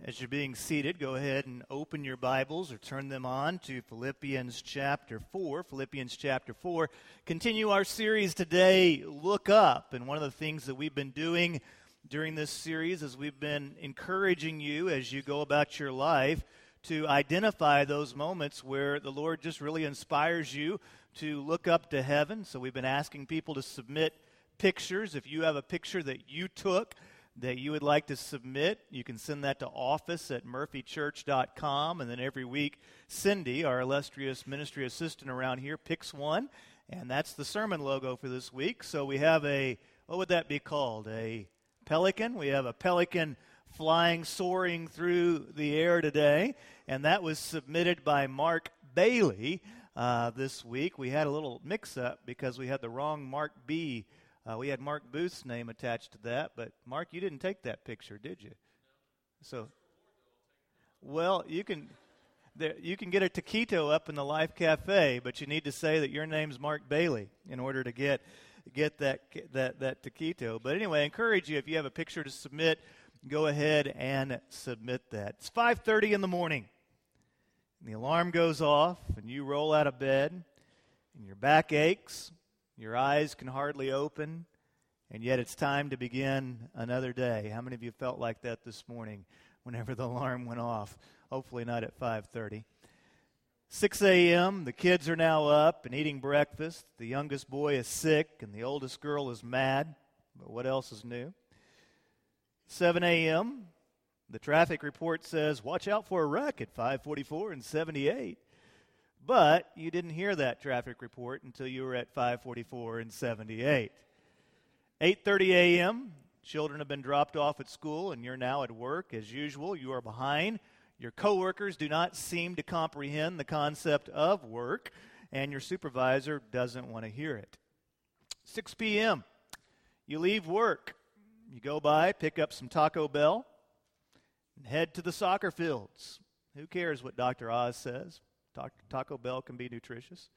As you're being seated, go ahead and open your Bibles or turn them on to Philippians chapter 4. Philippians chapter 4. Continue our series today, Look Up. And one of the things that we've been doing during this series is we've been encouraging you as you go about your life to identify those moments where the Lord just really inspires you to look up to heaven. So we've been asking people to submit pictures. If you have a picture that you took, that you would like to submit, you can send that to office at murphychurch.com. And then every week, Cindy, our illustrious ministry assistant around here, picks one. And that's the sermon logo for this week. So we have a, what would that be called? A pelican. We have a pelican flying, soaring through the air today. And that was submitted by Mark Bailey uh, this week. We had a little mix up because we had the wrong Mark B uh, we had Mark Booth's name attached to that, but Mark, you didn't take that picture, did you? So, well, you can there, you can get a taquito up in the Life Cafe, but you need to say that your name's Mark Bailey in order to get get that that that taquito. But anyway, I encourage you if you have a picture to submit, go ahead and submit that. It's 5:30 in the morning. And the alarm goes off and you roll out of bed and your back aches your eyes can hardly open, and yet it's time to begin another day. How many of you felt like that this morning whenever the alarm went off? Hopefully not at 5:30. 6 a.m., the kids are now up and eating breakfast. The youngest boy is sick, and the oldest girl is mad. But what else is new? 7 a.m., the traffic report says, watch out for a wreck at 544 and 78. But you didn't hear that traffic report until you were at 544 and 78. 8:30 a.m. Children have been dropped off at school and you're now at work as usual. You are behind. Your coworkers do not seem to comprehend the concept of work and your supervisor doesn't want to hear it. 6 p.m. You leave work. You go by, pick up some Taco Bell, and head to the soccer fields. Who cares what Dr. Oz says? Taco Bell can be nutritious.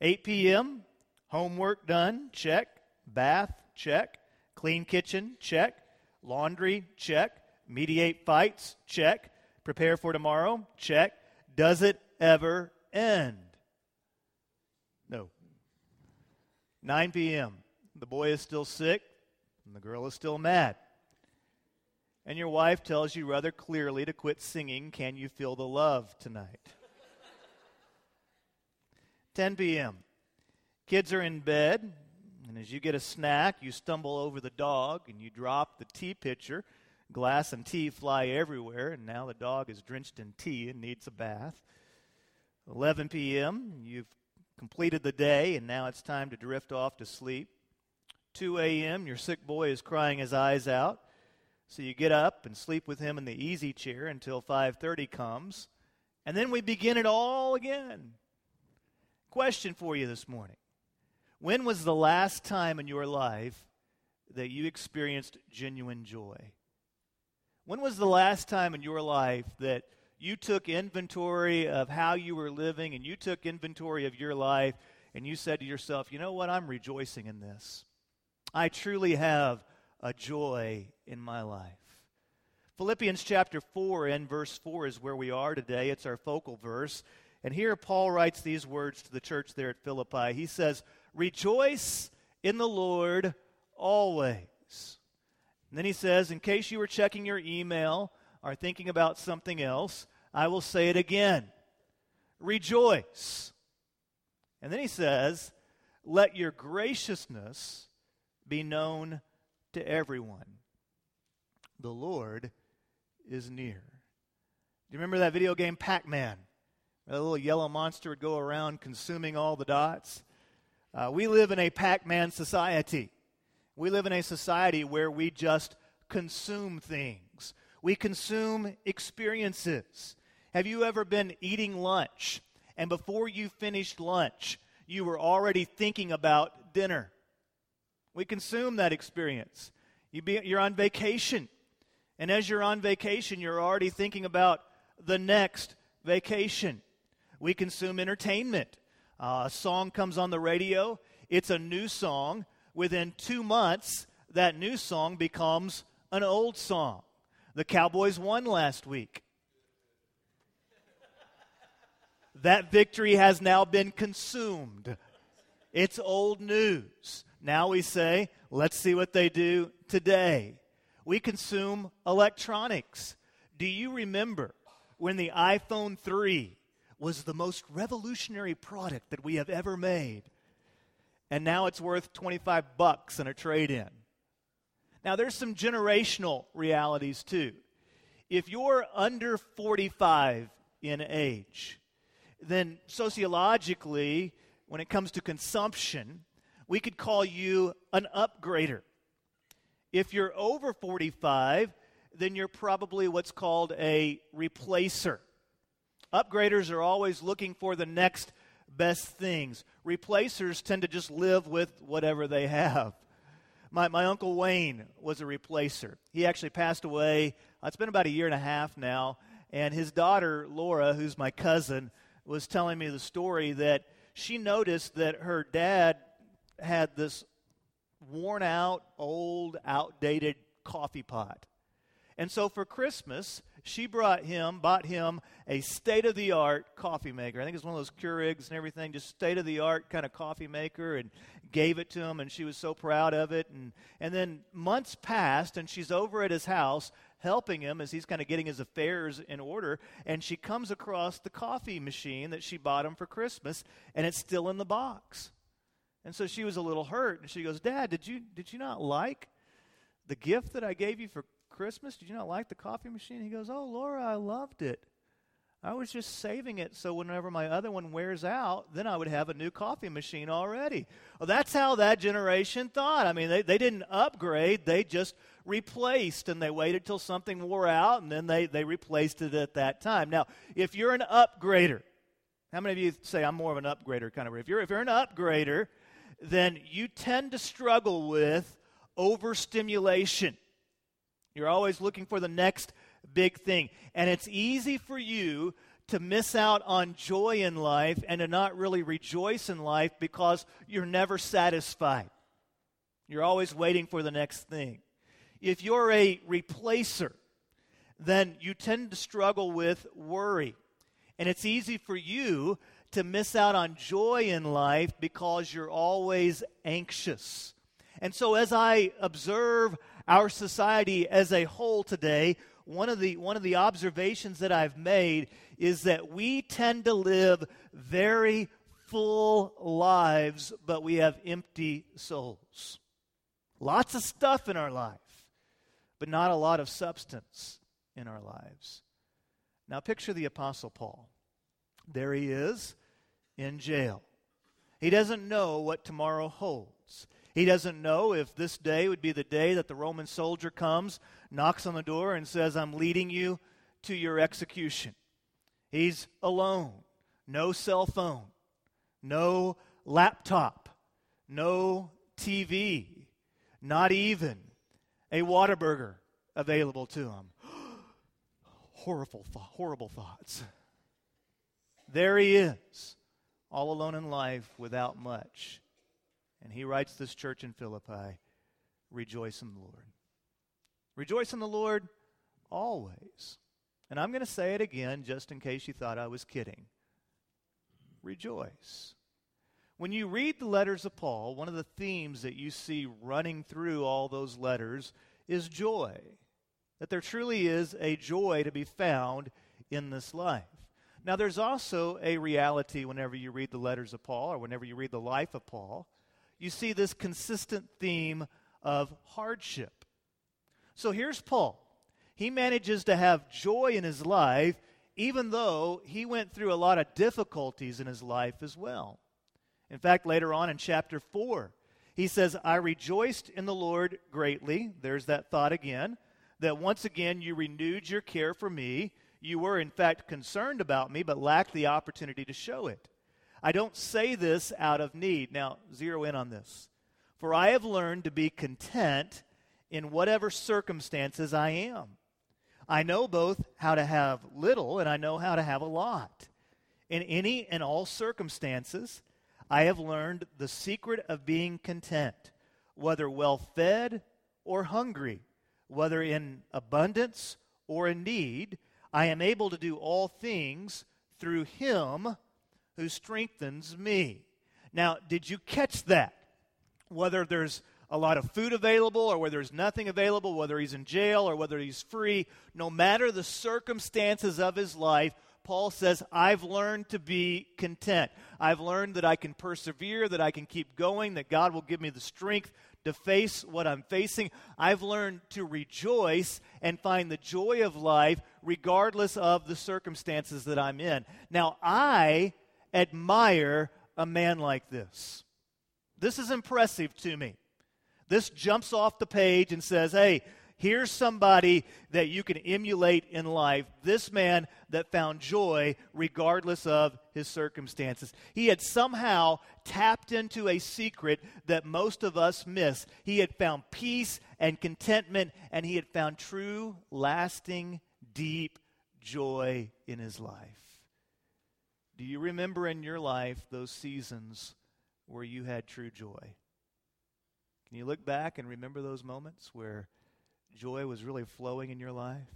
8 p.m., homework done, check. Bath, check. Clean kitchen, check. Laundry, check. Mediate fights, check. Prepare for tomorrow, check. Does it ever end? No. 9 p.m., the boy is still sick, and the girl is still mad. And your wife tells you rather clearly to quit singing, Can You Feel the Love tonight? 10 p.m. Kids are in bed, and as you get a snack, you stumble over the dog and you drop the tea pitcher. Glass and tea fly everywhere, and now the dog is drenched in tea and needs a bath. 11 p.m., you've completed the day, and now it's time to drift off to sleep. 2 a.m., your sick boy is crying his eyes out. So you get up and sleep with him in the easy chair until 5:30 comes, and then we begin it all again. Question for you this morning When was the last time in your life that you experienced genuine joy? When was the last time in your life that you took inventory of how you were living and you took inventory of your life and you said to yourself, you know what, I'm rejoicing in this? I truly have a joy in my life. Philippians chapter 4 and verse 4 is where we are today. It's our focal verse. And here Paul writes these words to the church there at Philippi. He says, Rejoice in the Lord always. And then he says, In case you were checking your email or thinking about something else, I will say it again Rejoice. And then he says, Let your graciousness be known to everyone. The Lord is near. Do you remember that video game Pac Man? A little yellow monster would go around consuming all the dots. Uh, we live in a Pac Man society. We live in a society where we just consume things, we consume experiences. Have you ever been eating lunch and before you finished lunch, you were already thinking about dinner? We consume that experience. You be, you're on vacation, and as you're on vacation, you're already thinking about the next vacation. We consume entertainment. Uh, a song comes on the radio, it's a new song. Within two months, that new song becomes an old song. The Cowboys won last week. That victory has now been consumed. It's old news. Now we say, let's see what they do today. We consume electronics. Do you remember when the iPhone 3 was the most revolutionary product that we have ever made? And now it's worth 25 bucks in a trade in. Now, there's some generational realities too. If you're under 45 in age, then sociologically, when it comes to consumption, we could call you an upgrader. If you're over 45, then you're probably what's called a replacer. Upgraders are always looking for the next best things. Replacers tend to just live with whatever they have. My, my uncle Wayne was a replacer. He actually passed away, uh, it's been about a year and a half now, and his daughter, Laura, who's my cousin, was telling me the story that she noticed that her dad had this worn out, old, outdated coffee pot. And so for Christmas, she brought him, bought him a state of the art coffee maker. I think it's one of those Keurigs and everything, just state of the art kind of coffee maker, and gave it to him, and she was so proud of it. And, and then months passed, and she's over at his house helping him as he's kind of getting his affairs in order. And she comes across the coffee machine that she bought him for Christmas, and it's still in the box. And so she was a little hurt, and she goes, Dad, did you, did you not like the gift that I gave you for Christmas? Did you not like the coffee machine? He goes, Oh, Laura, I loved it. I was just saving it so whenever my other one wears out, then I would have a new coffee machine already. Well, that's how that generation thought. I mean, they, they didn't upgrade, they just replaced and they waited till something wore out and then they, they replaced it at that time. Now, if you're an upgrader, how many of you say I'm more of an upgrader kind of? If you're if you're an upgrader, then you tend to struggle with overstimulation. You're always looking for the next big thing. And it's easy for you to miss out on joy in life and to not really rejoice in life because you're never satisfied. You're always waiting for the next thing. If you're a replacer, then you tend to struggle with worry. And it's easy for you to miss out on joy in life because you're always anxious. And so, as I observe our society as a whole today, one of the, one of the observations that I've made is that we tend to live very full lives, but we have empty souls. Lots of stuff in our life but not a lot of substance in our lives. Now, picture the Apostle Paul. There he is in jail. He doesn't know what tomorrow holds. He doesn't know if this day would be the day that the Roman soldier comes, knocks on the door, and says, I'm leading you to your execution. He's alone. No cell phone. No laptop. No TV. Not even a Whataburger available to him. horrible, horrible thoughts. There he is, all alone in life without much. And he writes this church in Philippi rejoice in the Lord. Rejoice in the Lord always. And I'm going to say it again just in case you thought I was kidding. Rejoice. When you read the letters of Paul, one of the themes that you see running through all those letters is joy. That there truly is a joy to be found in this life. Now, there's also a reality whenever you read the letters of Paul or whenever you read the life of Paul. You see this consistent theme of hardship. So here's Paul. He manages to have joy in his life, even though he went through a lot of difficulties in his life as well. In fact, later on in chapter 4, he says, I rejoiced in the Lord greatly. There's that thought again. That once again you renewed your care for me. You were, in fact, concerned about me, but lacked the opportunity to show it. I don't say this out of need. Now, zero in on this. For I have learned to be content in whatever circumstances I am. I know both how to have little and I know how to have a lot. In any and all circumstances, I have learned the secret of being content, whether well fed or hungry, whether in abundance or in need, I am able to do all things through him who strengthens me. Now, did you catch that? Whether there's a lot of food available or whether there's nothing available, whether he's in jail or whether he's free, no matter the circumstances of his life, Paul says, I've learned to be content. I've learned that I can persevere, that I can keep going, that God will give me the strength to face what I'm facing. I've learned to rejoice and find the joy of life regardless of the circumstances that I'm in. Now, I admire a man like this. This is impressive to me. This jumps off the page and says, hey, Here's somebody that you can emulate in life. This man that found joy regardless of his circumstances. He had somehow tapped into a secret that most of us miss. He had found peace and contentment, and he had found true, lasting, deep joy in his life. Do you remember in your life those seasons where you had true joy? Can you look back and remember those moments where joy was really flowing in your life?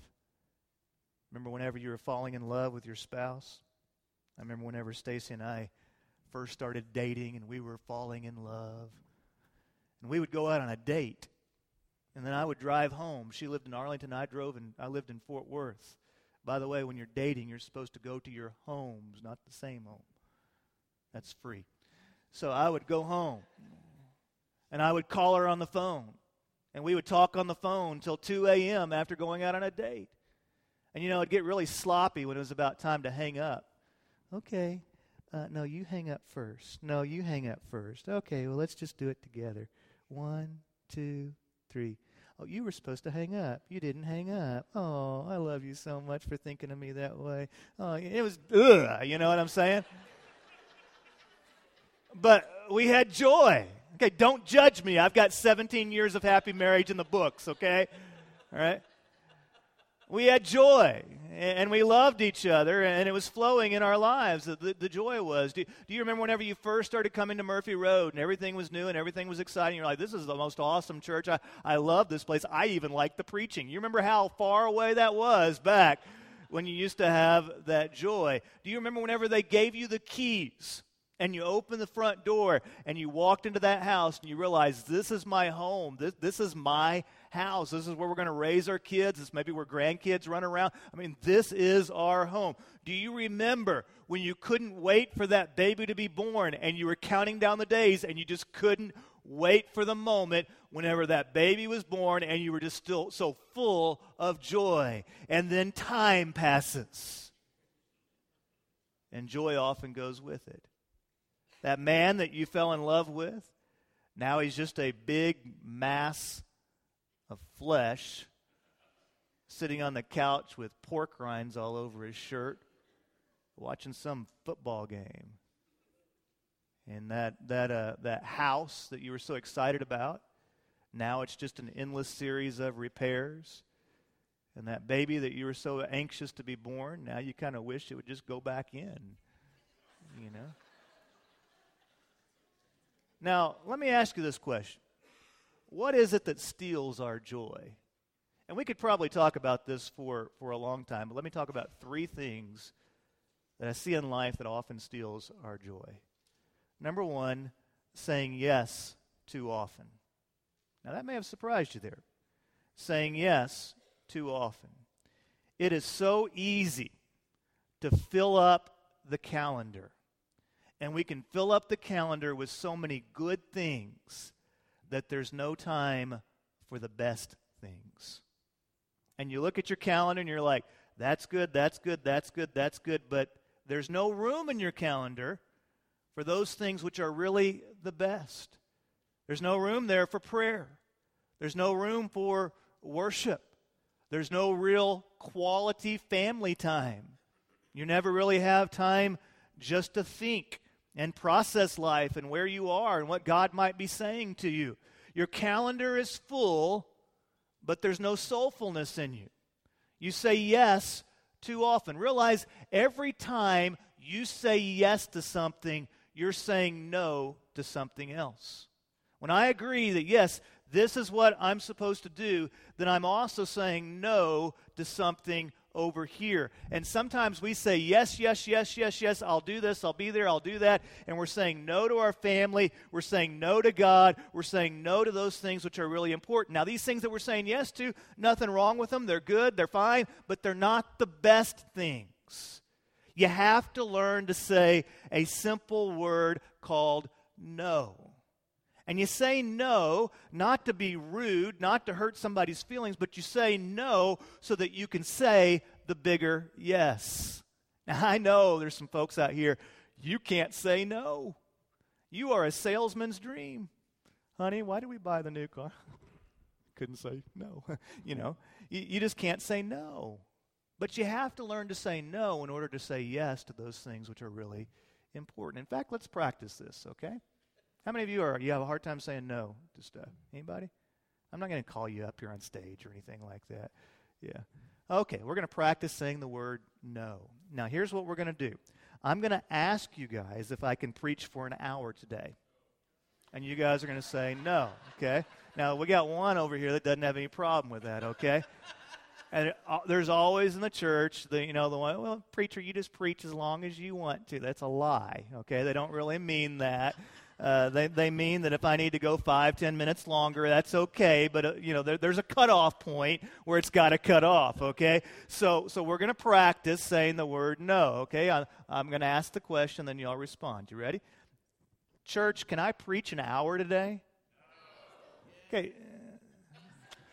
Remember whenever you were falling in love with your spouse? I remember whenever Stacy and I first started dating and we were falling in love. And we would go out on a date. And then I would drive home. She lived in Arlington, I drove and I lived in Fort Worth. By the way, when you're dating, you're supposed to go to your homes, not the same home. That's free. So I would go home and I would call her on the phone and we would talk on the phone till 2 a.m. after going out on a date. And you know, it'd get really sloppy when it was about time to hang up. Okay, uh, no, you hang up first. No, you hang up first. Okay, well, let's just do it together. One, two, three. Oh, you were supposed to hang up. You didn't hang up. Oh, I love you so much for thinking of me that way. Oh, it was, ugh, you know what I'm saying? but we had joy. Okay, don't judge me. I've got 17 years of happy marriage in the books, okay? All right? We had joy and we loved each other and it was flowing in our lives. The, the joy was. Do, do, you remember whenever you first started coming to Murphy Road and everything was new and everything was exciting? You're like, this is the most awesome church. I, I love this place. I even like the preaching. You remember how far away that was back when you used to have that joy? Do you remember whenever they gave you the keys? and you opened the front door and you walked into that house and you realized this is my home this, this is my house. This is where we're going to raise our kids. This maybe where grandkids run around. I mean this is our home. Do you remember when you couldn't wait for that baby to be born and you were counting down the days and you just couldn't wait for the moment whenever that baby was born and you were just still so full of joy? And then time passes. And joy often goes with it. That man that you fell in love with, now he's just a big mass of flesh sitting on the couch with pork rinds all over his shirt, watching some football game. And that, that, uh, that house that you were so excited about, now it's just an endless series of repairs. And that baby that you were so anxious to be born, now you kind of wish it would just go back in. You know? Now, let me ask you this question What is it that steals our joy? And we could probably talk about this for, for a long time, but let me talk about three things that I see in life that often steals our joy. Number one, saying yes too often. Now, that may have surprised you there. Saying yes too often. It is so easy to fill up the calendar and we can fill up the calendar with so many good things that there's no time for the best things. And you look at your calendar and you're like, that's good, that's good, that's good, that's good, but there's no room in your calendar for those things which are really the best. There's no room there for prayer. There's no room for worship. There's no real quality family time. You never really have time just to think and process life and where you are and what God might be saying to you. Your calendar is full, but there's no soulfulness in you. You say yes too often. Realize every time you say yes to something, you're saying no to something else. When I agree that, yes, this is what I'm supposed to do, then I'm also saying no to something over here. And sometimes we say, yes, yes, yes, yes, yes, I'll do this, I'll be there, I'll do that. And we're saying no to our family, we're saying no to God, we're saying no to those things which are really important. Now, these things that we're saying yes to, nothing wrong with them, they're good, they're fine, but they're not the best things. You have to learn to say a simple word called no. And you say no, not to be rude, not to hurt somebody's feelings, but you say no so that you can say the bigger yes. Now, I know there's some folks out here, you can't say no. You are a salesman's dream. Honey, why did we buy the new car? Couldn't say no. you know, you, you just can't say no. But you have to learn to say no in order to say yes to those things which are really important. In fact, let's practice this, okay? How many of you are you have a hard time saying no to stuff? Anybody? I'm not going to call you up here on stage or anything like that. Yeah. Okay, we're going to practice saying the word no. Now, here's what we're going to do. I'm going to ask you guys if I can preach for an hour today. And you guys are going to say no, okay? Now, we got one over here that doesn't have any problem with that, okay? and uh, there's always in the church the you know the one well preacher you just preach as long as you want to that's a lie okay they don't really mean that uh, they, they mean that if I need to go five, ten minutes longer, that's okay. But, uh, you know, there, there's a cutoff point where it's got to cut off, okay? So, so we're going to practice saying the word no, okay? I, I'm going to ask the question, then y'all respond. You ready? Church, can I preach an hour today? Okay.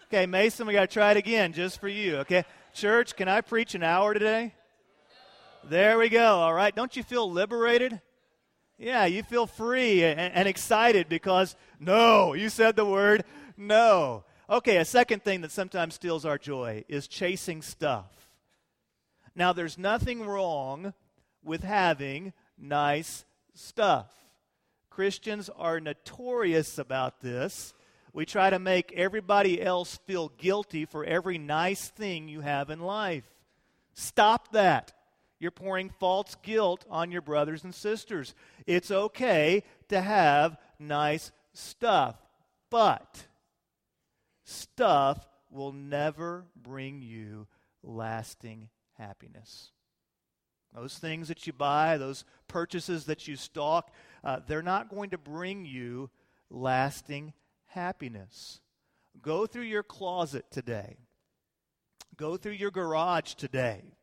Okay, Mason, we got to try it again just for you, okay? Church, can I preach an hour today? There we go, all right? Don't you feel liberated? Yeah, you feel free and, and excited because no, you said the word no. Okay, a second thing that sometimes steals our joy is chasing stuff. Now, there's nothing wrong with having nice stuff. Christians are notorious about this. We try to make everybody else feel guilty for every nice thing you have in life. Stop that. You're pouring false guilt on your brothers and sisters. It's okay to have nice stuff, but stuff will never bring you lasting happiness. Those things that you buy, those purchases that you stalk, uh, they're not going to bring you lasting happiness. Go through your closet today. Go through your garage today.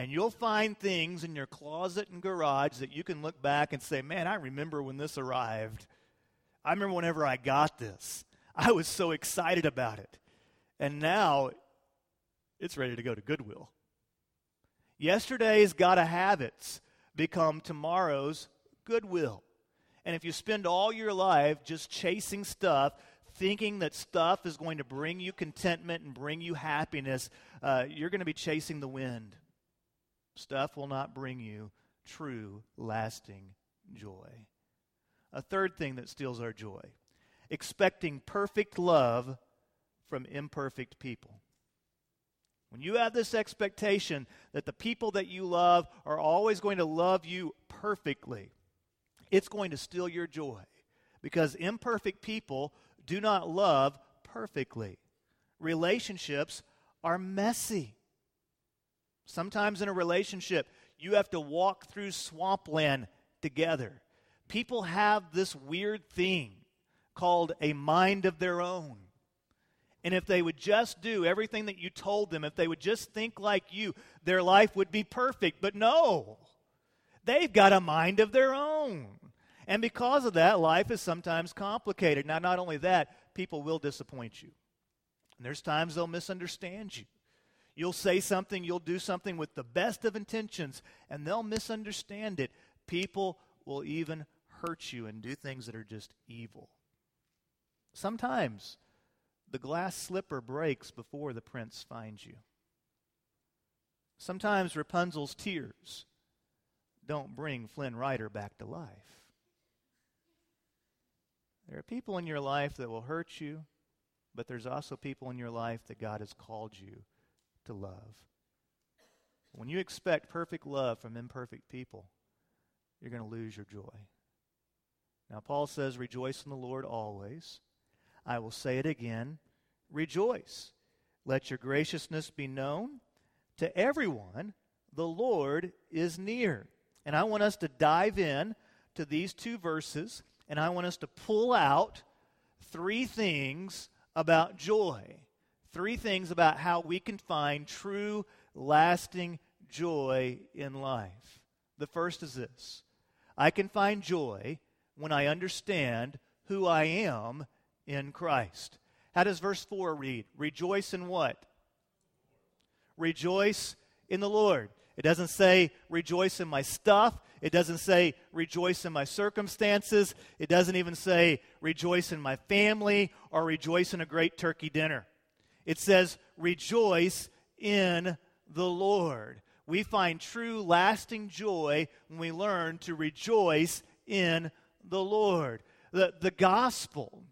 And you'll find things in your closet and garage that you can look back and say, man, I remember when this arrived. I remember whenever I got this. I was so excited about it. And now it's ready to go to Goodwill. Yesterday's gotta have it's become tomorrow's Goodwill. And if you spend all your life just chasing stuff, thinking that stuff is going to bring you contentment and bring you happiness, uh, you're going to be chasing the wind. Stuff will not bring you true, lasting joy. A third thing that steals our joy expecting perfect love from imperfect people. When you have this expectation that the people that you love are always going to love you perfectly, it's going to steal your joy because imperfect people do not love perfectly. Relationships are messy. Sometimes in a relationship, you have to walk through swampland together. People have this weird thing called a mind of their own. And if they would just do everything that you told them, if they would just think like you, their life would be perfect. But no, they've got a mind of their own. And because of that, life is sometimes complicated. Now, not only that, people will disappoint you. And there's times they'll misunderstand you. You'll say something, you'll do something with the best of intentions, and they'll misunderstand it. People will even hurt you and do things that are just evil. Sometimes the glass slipper breaks before the prince finds you. Sometimes Rapunzel's tears don't bring Flynn Rider back to life. There are people in your life that will hurt you, but there's also people in your life that God has called you to love. When you expect perfect love from imperfect people, you're going to lose your joy. Now, Paul says, Rejoice in the Lord always. I will say it again rejoice. Let your graciousness be known to everyone. The Lord is near. And I want us to dive in to these two verses, and I want us to pull out three things about joy. Three things about how we can find true, lasting joy in life. The first is this I can find joy when I understand who I am in Christ. How does verse 4 read? Rejoice in what? Rejoice in the Lord. It doesn't say rejoice in my stuff. It doesn't say rejoice in my circumstances. It doesn't even say rejoice in my family or rejoice in a great turkey dinner. It says rejoice in the Lord. We find true, lasting joy when we learn to rejoice in the Lord. The, the gospel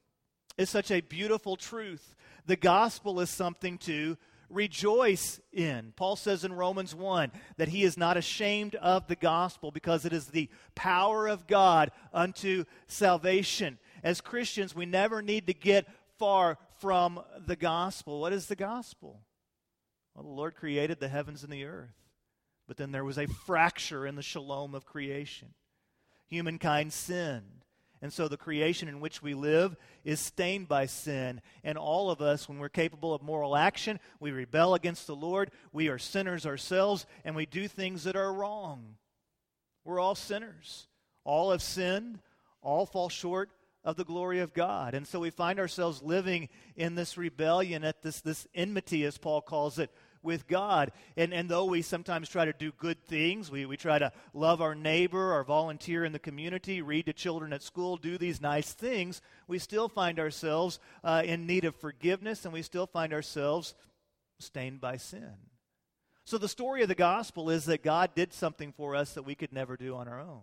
is such a beautiful truth. The gospel is something to rejoice in. Paul says in Romans 1 that he is not ashamed of the gospel because it is the power of God unto salvation. As Christians, we never need to get far from the gospel. What is the gospel? Well, the Lord created the heavens and the earth, but then there was a fracture in the shalom of creation. Humankind sinned. And so the creation in which we live is stained by sin. And all of us, when we're capable of moral action, we rebel against the Lord. We are sinners ourselves, and we do things that are wrong. We're all sinners. All have sinned, all fall short of the glory of God. And so we find ourselves living in this rebellion, at this, this enmity, as Paul calls it, with God. And, and though we sometimes try to do good things, we, we try to love our neighbor or volunteer in the community, read to children at school, do these nice things, we still find ourselves uh, in need of forgiveness and we still find ourselves stained by sin. So the story of the gospel is that God did something for us that we could never do on our own.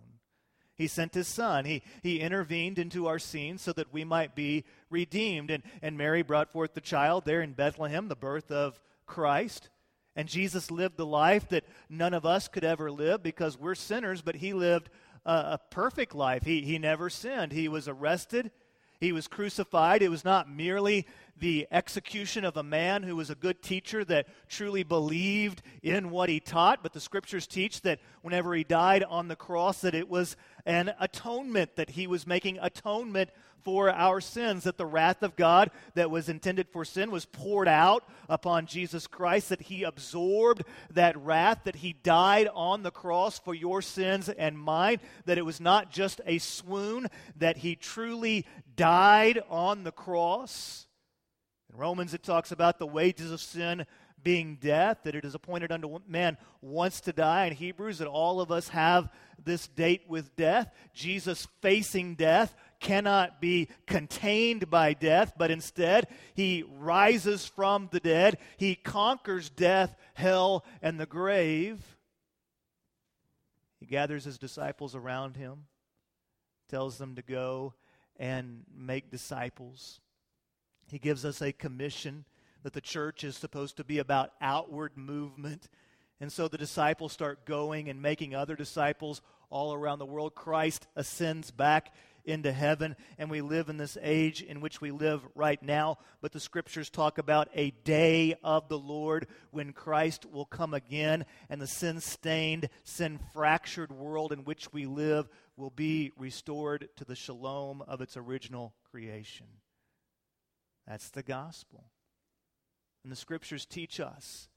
He sent his son. He, he intervened into our scene so that we might be redeemed. And, and Mary brought forth the child there in Bethlehem, the birth of Christ. And Jesus lived the life that none of us could ever live because we're sinners, but he lived a, a perfect life. He, he never sinned. He was arrested, he was crucified. It was not merely the execution of a man who was a good teacher that truly believed in what he taught, but the scriptures teach that whenever he died on the cross that it was an atonement that he was making atonement for our sins, that the wrath of God that was intended for sin was poured out upon Jesus Christ, that he absorbed that wrath, that he died on the cross for your sins and mine, that it was not just a swoon, that he truly died on the cross. Romans, it talks about the wages of sin being death, that it is appointed unto man once to die. In Hebrews, that all of us have this date with death. Jesus facing death cannot be contained by death, but instead he rises from the dead. He conquers death, hell, and the grave. He gathers his disciples around him, tells them to go and make disciples. He gives us a commission that the church is supposed to be about outward movement. And so the disciples start going and making other disciples all around the world. Christ ascends back into heaven, and we live in this age in which we live right now. But the scriptures talk about a day of the Lord when Christ will come again, and the sin stained, sin fractured world in which we live will be restored to the shalom of its original creation. That's the gospel. And the scriptures teach us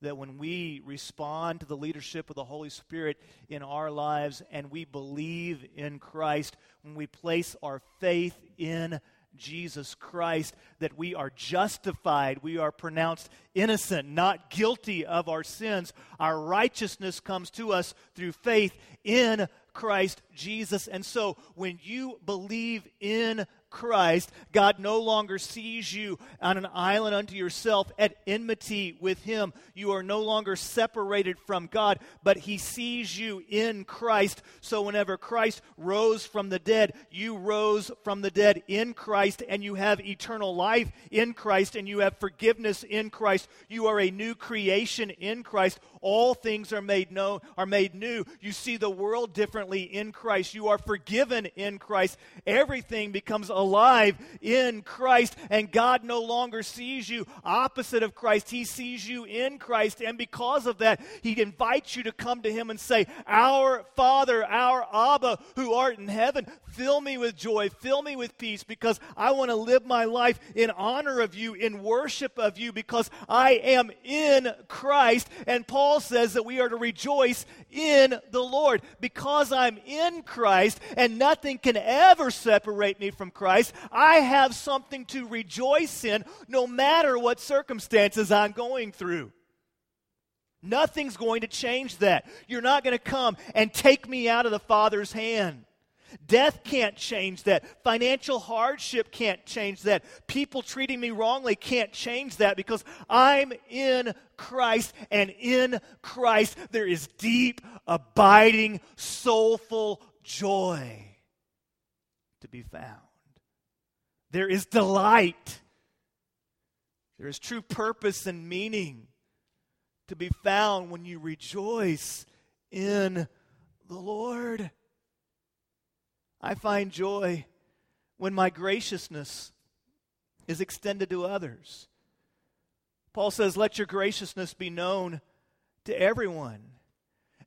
that when we respond to the leadership of the Holy Spirit in our lives and we believe in Christ, when we place our faith in Jesus Christ, that we are justified, we are pronounced innocent, not guilty of our sins. Our righteousness comes to us through faith in Christ Jesus. And so when you believe in Christ, God no longer sees you on an island unto yourself at enmity with Him. You are no longer separated from God, but He sees you in Christ. So whenever Christ rose from the dead, you rose from the dead in Christ, and you have eternal life in Christ, and you have forgiveness in Christ. You are a new creation in Christ. All things are made known, are made new. You see the world differently in Christ. You are forgiven in Christ. Everything becomes alive in Christ, and God no longer sees you opposite of Christ. He sees you in Christ, and because of that, He invites you to come to Him and say, Our Father, our Abba, who art in heaven, fill me with joy, fill me with peace, because I want to live my life in honor of you, in worship of you, because I am in Christ. And Paul says that we are to rejoice in the Lord. Because I'm in Christ and nothing can ever separate me from Christ, I have something to rejoice in no matter what circumstances I'm going through. Nothing's going to change that. You're not going to come and take me out of the Father's hand. Death can't change that. Financial hardship can't change that. People treating me wrongly can't change that because I'm in Christ, and in Christ there is deep, abiding, soulful joy to be found. There is delight. There is true purpose and meaning to be found when you rejoice in the Lord. I find joy when my graciousness is extended to others. Paul says, Let your graciousness be known to everyone.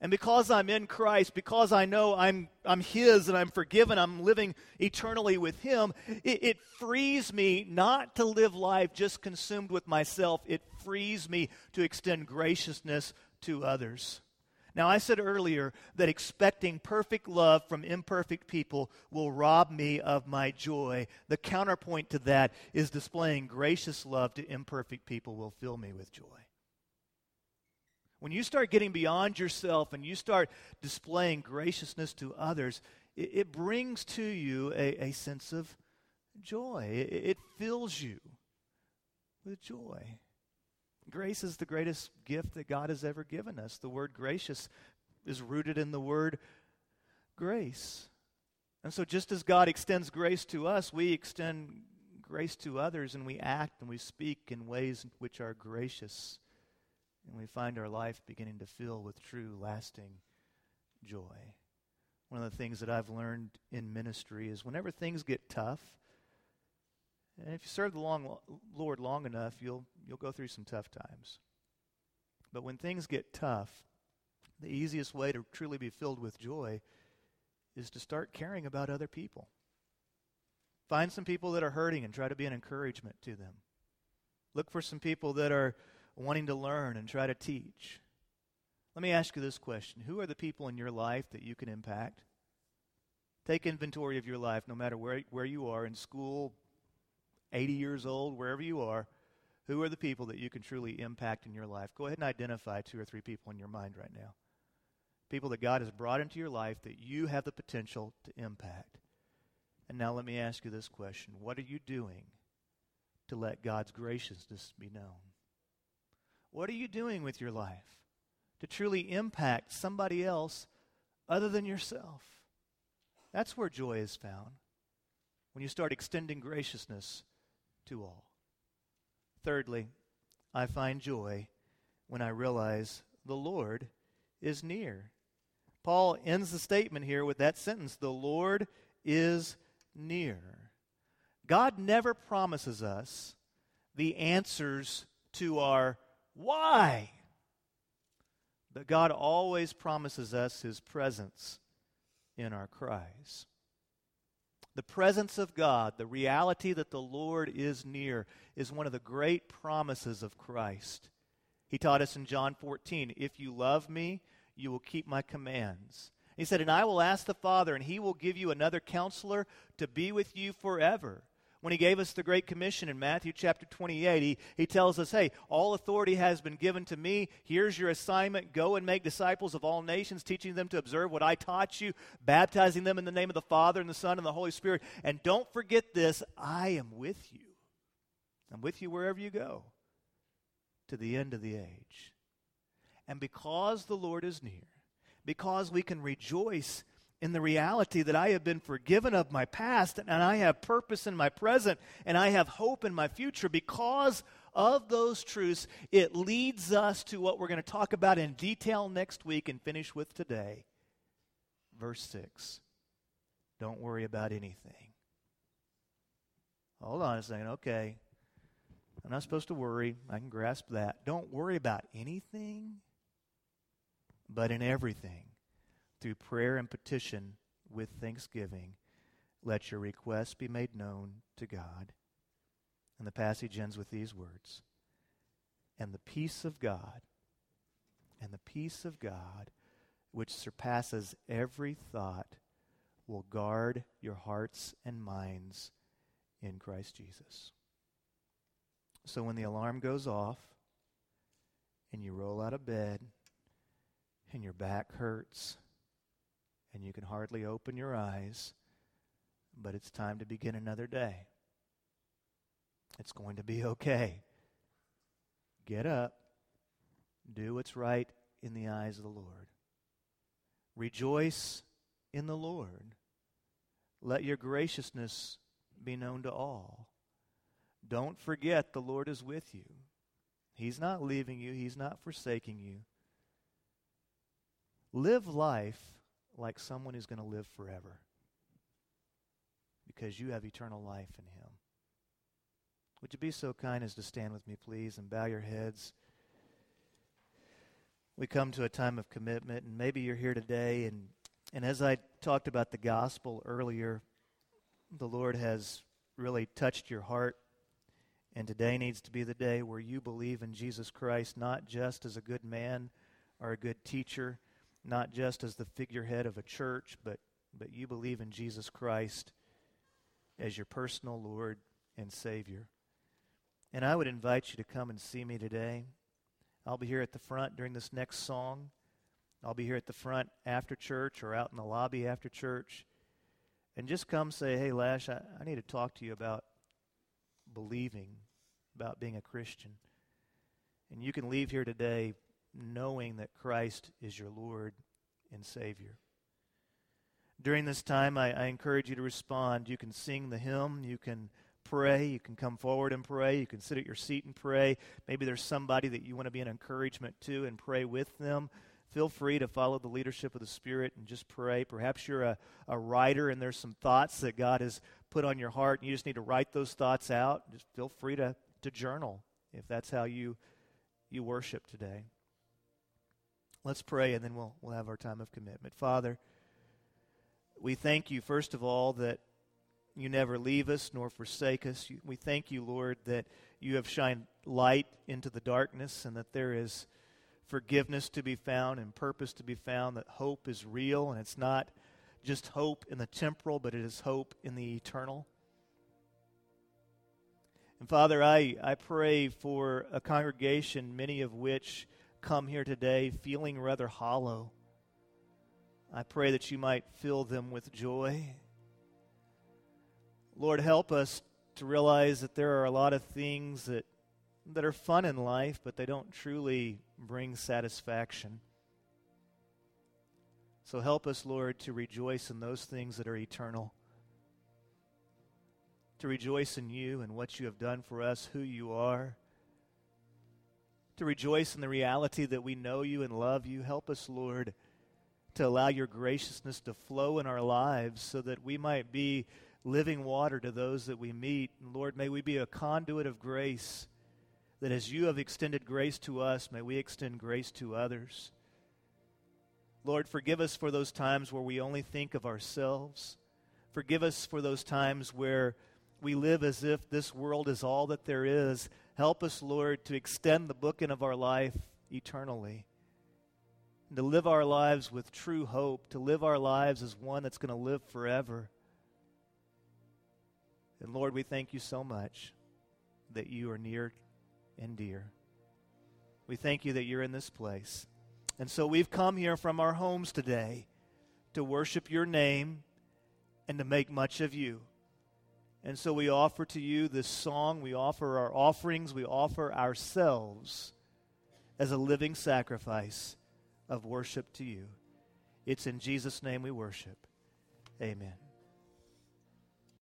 And because I'm in Christ, because I know I'm, I'm His and I'm forgiven, I'm living eternally with Him, it, it frees me not to live life just consumed with myself. It frees me to extend graciousness to others. Now, I said earlier that expecting perfect love from imperfect people will rob me of my joy. The counterpoint to that is displaying gracious love to imperfect people will fill me with joy. When you start getting beyond yourself and you start displaying graciousness to others, it, it brings to you a, a sense of joy. It, it fills you with joy. Grace is the greatest gift that God has ever given us. The word gracious is rooted in the word grace. And so, just as God extends grace to us, we extend grace to others and we act and we speak in ways which are gracious. And we find our life beginning to fill with true, lasting joy. One of the things that I've learned in ministry is whenever things get tough, and if you serve the long, Lord long enough, you'll, you'll go through some tough times. But when things get tough, the easiest way to truly be filled with joy is to start caring about other people. Find some people that are hurting and try to be an encouragement to them. Look for some people that are wanting to learn and try to teach. Let me ask you this question Who are the people in your life that you can impact? Take inventory of your life, no matter where, where you are in school, 80 years old, wherever you are, who are the people that you can truly impact in your life? Go ahead and identify two or three people in your mind right now. People that God has brought into your life that you have the potential to impact. And now let me ask you this question What are you doing to let God's graciousness be known? What are you doing with your life to truly impact somebody else other than yourself? That's where joy is found. When you start extending graciousness to all. Thirdly, I find joy when I realize the Lord is near. Paul ends the statement here with that sentence The Lord is near. God never promises us the answers to our why, but God always promises us his presence in our cries. The presence of God, the reality that the Lord is near, is one of the great promises of Christ. He taught us in John 14 If you love me, you will keep my commands. He said, And I will ask the Father, and he will give you another counselor to be with you forever when he gave us the Great Commission in Matthew chapter 28, he, he tells us, Hey, all authority has been given to me. Here's your assignment. Go and make disciples of all nations, teaching them to observe what I taught you, baptizing them in the name of the Father and the Son and the Holy Spirit. And don't forget this I am with you. I'm with you wherever you go to the end of the age. And because the Lord is near, because we can rejoice in the reality that I have been forgiven of my past and I have purpose in my present and I have hope in my future because of those truths, it leads us to what we're going to talk about in detail next week and finish with today. Verse 6 Don't worry about anything, hold on a second. Okay. I'm not supposed to worry. I can grasp that. Don't worry about anything, but in everything, through prayer and petition with thanksgiving, let your requests be made known to God. And the passage ends with these words And the peace of God, and the peace of God, which surpasses every thought, will guard your hearts and minds in Christ Jesus. So when the alarm goes off and you roll out of bed and your back hurts and you can hardly open your eyes, but it's time to begin another day. It's going to be okay. Get up. Do what's right in the eyes of the Lord. Rejoice in the Lord. Let your graciousness be known to all. Don't forget the Lord is with you. He's not leaving you, He's not forsaking you. Live life like someone who's going to live forever because you have eternal life in Him. Would you be so kind as to stand with me, please, and bow your heads? We come to a time of commitment, and maybe you're here today, and, and as I talked about the gospel earlier, the Lord has really touched your heart. And today needs to be the day where you believe in Jesus Christ, not just as a good man or a good teacher, not just as the figurehead of a church, but, but you believe in Jesus Christ as your personal Lord and Savior. And I would invite you to come and see me today. I'll be here at the front during this next song. I'll be here at the front after church or out in the lobby after church. And just come say, hey, Lash, I, I need to talk to you about believing, about being a Christian. And you can leave here today knowing that Christ is your Lord and Savior. During this time, I, I, encourage you to respond. You can sing the hymn, you can pray, you can come forward and pray, you can sit at your seat and pray. Maybe there's somebody that you want to be an encouragement to and pray with them. Feel free to follow the leadership of the Spirit and just pray. Perhaps you're a, a writer and there's some thoughts that God has put on your heart and you just need to write those thoughts out. Just feel free to, to journal if that's how you, you worship today. Let's pray and then we'll, we'll have our time of commitment. Father, we thank you, first of all, that you never leave us nor forsake us. We thank you, Lord, that you have shined light into the darkness and that there is forgiveness to be found and purpose to be found, that hope is real and it's not just hope in the temporal, but it is hope in the eternal. And Father, I, I pray for a congregation, many of which come here today feeling rather hollow. I pray that you might fill them with joy. Lord, help us to realize that there are a lot of things that, that are fun in life, but they don't truly bring satisfaction. So help us, Lord, to rejoice in those things that are eternal, to rejoice in you and what you have done for us, who you are to rejoice in the reality that we know you and love you. Help us, Lord, to allow your graciousness to flow in our lives so that we might be living water to those that we meet. And Lord, may we be a conduit of grace that as you have extended grace to us, may we extend grace to others. Lord, forgive us for those times where we only think of ourselves. Forgive us for those times where we live as if this world is all that there is Help us, Lord, to extend the booking of our life eternally. And to live our lives with true hope, to live our lives as one that's going to live forever. And Lord, we thank you so much that you are near and dear. We thank you that you're in this place. And so we've come here from our homes today to worship your name and to make much of you. And so we offer to you this song, we offer our offerings, we offer ourselves as a living sacrifice of worship to you. It's in Jesus' name we worship. Amen.